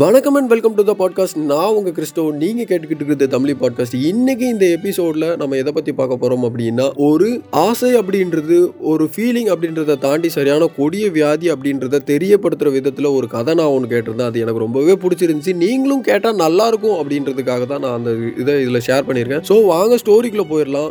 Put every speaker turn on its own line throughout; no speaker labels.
வணக்கம் and welcome to the podcast நான் உங்கள் கிறிஸ்டோ. நீங்கள் கேட்டுக்கிட்டு இருக்கிறது தமிழ் பாட்காஸ்ட் இன்றைக்கி இந்த எபிசோட்ல நம்ம எதை பற்றி பார்க்க போகிறோம் அப்படின்னா ஒரு ஆசை அப்படின்றது ஒரு ஃபீலிங் அப்படின்றத தாண்டி சரியான கொடிய வியாதி அப்படின்றத தெரியப்படுத்துகிற விதத்தில் ஒரு கதை நான் ஒன்று கேட்டிருந்தேன். அது எனக்கு ரொம்பவே பிடிச்சிருந்துச்சு. நீங்களும் கேட்டால் நல்லாயிருக்கும் அப்படின்றதுக்காக தான் நான் அந்த இதை இதில் ஷேர் பண்ணியிருக்கேன். ஸோ வாங்க ஸ்டோரிக்குள்ள போயிடலாம்.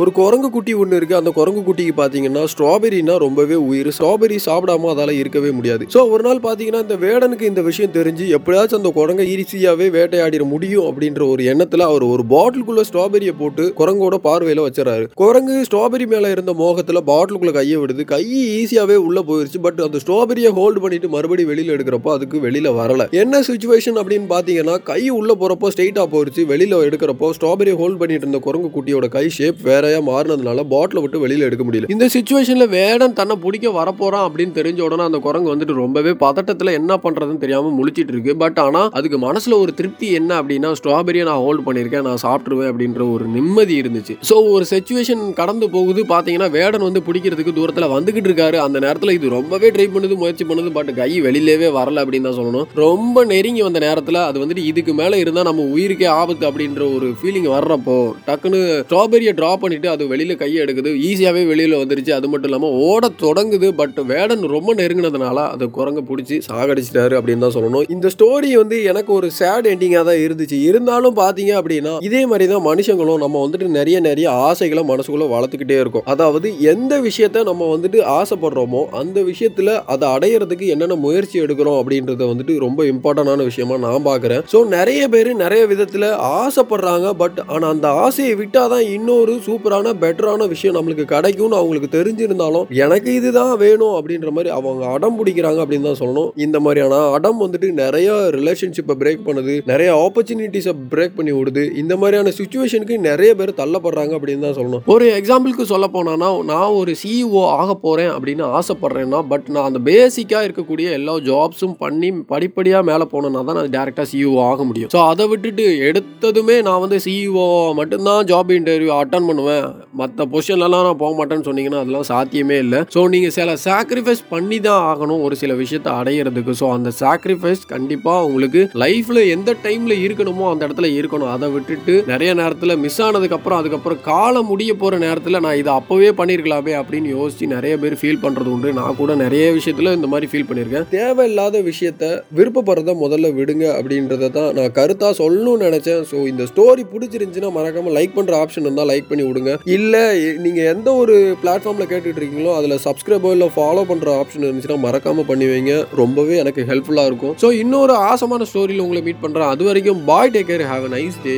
ஒரு குரங்கு குட்டி ஒன்று இருக்குது அந்த குரங்கு குட்டிக்கு பார்த்தீங்கன்னா ஸ்ட்ராபெரினா ரொம்பவே உயிர். ஸ்ட்ராபெரி சாப்பிடாம அதால் இருக்கவே முடியாது. ஸோ ஒரு நாள் பார்த்தீங்கன்னா இந்த வேடனுக்கு இந்த விஷயம் தெரிஞ்சு எப்படியாச்சும் அந்த குரங்கை ஈஸியாகவே வேட்டையாடிட முடியும் அப்படின்ற ஒரு எண்ணத்தில் அவர் ஒரு பாட்டிலுக்குள்ளே ஸ்ட்ராபெரியை போட்டு குரங்கோட பார்வையில் வச்சுறாரு குரங்கு ஸ்ட்ராபெரி மேலே இருந்த மோகத்தில் பாட்டிலுக்குள்ளே கையை விடுது. கை ஈஸியாகவே உள்ளே போயிருச்சு. பட் அந்த ஸ்ட்ராபெரியை ஹோல்டு பண்ணிட்டு மறுபடியும் வெளியில் எடுக்கிறப்போ அதுக்கு வெளியில் வரல. என்ன சுச்சுவேஷன் அப்படின்னு பார்த்தீங்கன்னா கை உள்ளே போகிறப்போ ஸ்ட்ரெயிட்டாக போயிருச்சு. வெளியில் எடுக்கிறப்போ ஸ்ட்ராபெரியை ஹோல்ட் பண்ணிட்டு இருந்த குரங்கு குட்டியோட கை ஷேப் வேறையா மாறினதுனால பாட்டில் விட்டு வெளியில் எடுக்க முடியல. இந்த சுச்சுவேஷன்ல வேடன் தன்னை பிடிக்க வரப்போறான் அப்படின்னு தெரிஞ்ச உடனே அந்த குரங்கு வந்துட்டு ரொம்பவே பதட்டத்தில் என்ன பண்றதுன்னு தெரியாம முழிச்சிட்டு இருக்கு. பட் ஆனா அதுக்கு மனசுல ஒரு திருப்தி என்ன அப்படின்னா ஸ்ட்ராபெரியை நான் ஹோல்ட் பண்ணியிருக்கேன் நான் சாப்பிட்டுருவேன் அப்படின்ற ஒரு நிம்மதி இருந்துச்சு. ஸோ ஒரு சுச்சுவேஷன் கடந்து போகுது. பார்த்தீங்கன்னா வேடன் வந்து பிடிக்கிறதுக்கு தூரத்தில் வந்துகிட்டு இருக்காரு. அந்த நேரத்தில் இது ரொம்பவே ட்ரை பண்ணுது முயற்சி பண்ணுது. பட் கை வெளியிலவே வரல அப்படின்னு தான் சொல்லணும். ரொம்ப நெருங்கி வந்த நேரத்தில் அது வந்துட்டு இதுக்கு மேலே இருந்தால் நம்ம உயிருக்கே ஆபத்து அப்படின்ற ஒரு ஃபீலிங் வர்றப்போ டக்குன்னு ஸ்ட்ராபெரியை ட்ரா பண்ணிட்டு அது வெளியில் கையை எடுக்குது. ஈஸியாகவே வெளியில் வந்துருச்சு. அது மட்டும் இல்லாமல் ஓட தொடங்குது. பட் வேடன் ரொம்ப நெருங்கினதுனால அது குரங்க பிடிச்சி சாகடிச்சிட்டாரு அப்படின்னு தான் சொல்லணும். இந்த ஸ்டோரி வந்து எனக்கு ஒரு சேட் எண்டிங்காக தான் இருந்துச்சு. இருந்தாலும் பார்த்தீங்க அப்படின்னா இதே மாதிரி தான் மனுஷங்களும் நம்ம வந்துட்டு நிறைய நிறைய ஆசைகளை மனசுக்குள்ளே வளர்த்துக்கிட்டே இருக்கும். அதாவது எந்த விஷயத்த நம்ம வந்துட்டு ஆசைப்படுறோமோ அந்த விஷயத்தில் அதை அடையிறதுக்கு என்னென்ன முயற்சி எடுக்கிறோம் அப்படின்றத வந்துட்டு ரொம்ப இம்பார்ட்டண்டான விஷயமா நான் பார்க்குறேன் ஸோ நிறைய பேர் நிறைய விதத்தில் ஆசைப்படுறாங்க. பட் ஆனால் அந்த ஆசையை விட்டால் தான் இன்னொரு சூப்பரான பெட்டரான விஷயம் நம்மளுக்கு கிடைக்கும்னு அவங்களுக்கு தெரிஞ்சிருந்தாலும் எனக்கு இதுதான் வேணும் அப்படின்ற மாதிரி அவங்க அடம் பிடிக்கிறாங்க அப்படின்னு தான் சொல்லணும். இந்த மாதிரியான அடம் வந்துட்டு நிறைய ரிலேஷன்ஷிப்பை பிரேக் பண்ணுது நிறைய ஆப்பர்ச்சுனிட்டிஸை பிரேக் பண்ணி விடுது. இந்த மாதிரியான சுச்சுவேஷனுக்கு நிறைய பேர் தள்ளப்படுறாங்க அப்படின்னு தான் சொல்லணும். ஒரு எக்ஸாம்பிளுக்கு சொல்ல போனான்னா நான் ஒரு சிஇஓ ஆக போகிறேன் அப்படின்னு ஆசைப்படுறேன்னா பட் நான் அந்த பேசிக்காக இருக்கக்கூடிய எல்லா ஜாப்ஸும் பண்ணி படிப்படியாக மேலே போனேன்னா தான் நான் டேரெக்டாக சிஇஓ ஆக முடியும். ஸோ அதை விட்டுட்டு எடுத்ததுமே நான் வந்து சிஇஓ மட்டும்தான் ஜாப் இன்டர்வியூ அட்டன் பண்ணுவேன். மற்ற பொசிஷன்லலாம் நான் போக மாட்டேன்னு சொன்னீங்கன்னா அதெல்லாம் சாத்தியமே இல்லை. ஸோ நீங்கள் சில சாக்ரிஃபைஸ் பண்ணி தான் ஆகணும் ஒரு சில விஷயத்தை அடையிறதுக்கு. ஸோ அந்த சாக்ரிஃபைஸ் கண்டிப்பாக உங்களுக்கு லைஃப்பில் எந்த டைமில் இருக்கணுமோ அந்த இடத்துல இருக்கணும். அதை விட்டுட்டு நிறைய நேரத்தில் மிஸ் ஆனதுக்கப்புறம் அதுக்கப்புறம் காலம் முடிய போகிற நேரத்தில் நான் இதை அப்போவே பண்ணியிருக்கலாமே அப்படின்னு யோசித்து நிறைய பேர் ஃபீல் பண்ணுறது உண்டு. நான் கூட நிறைய விஷயத்தில் இந்த மாதிரி ஃபீல் பண்ணியிருக்கேன் தேவையில்லாத விஷயத்த விருப்பப்படுறத முதல்ல விடுங்க அப்படின்றத தான் நான் கருத்தாக சொல்லணும்னு நினச்சேன். ஸோ இந்த ஸ்டோரி பிடிச்சிருந்துச்சுன்னா மறக்காமல் லைக் பண்ணுற ஆப்ஷன் இருந்தால் லைக் பண்ணி விடுங்க. இல்லை நீங்கள் எந்த ஒரு பிளாட்ஃபார்மில் கேட்டுட்டு இருக்கீங்களோ அதில் சப்ஸ்கிரைபோ இல்லை ஃபாலோ பண்ணுற ஆப்ஷன் இருந்துச்சுன்னா மறக்காமல் பண்ணி வைங்க. ரொம்பவே எனக்கு ஹெல்ப்ஃபுல்லாக இருக்கும். ஸோ இன்னொரு ஆசமான ஸ்டோரியில் உங்களை மீட் பண்ணுறேன் அது வரைக்கும் bye take care have a nice day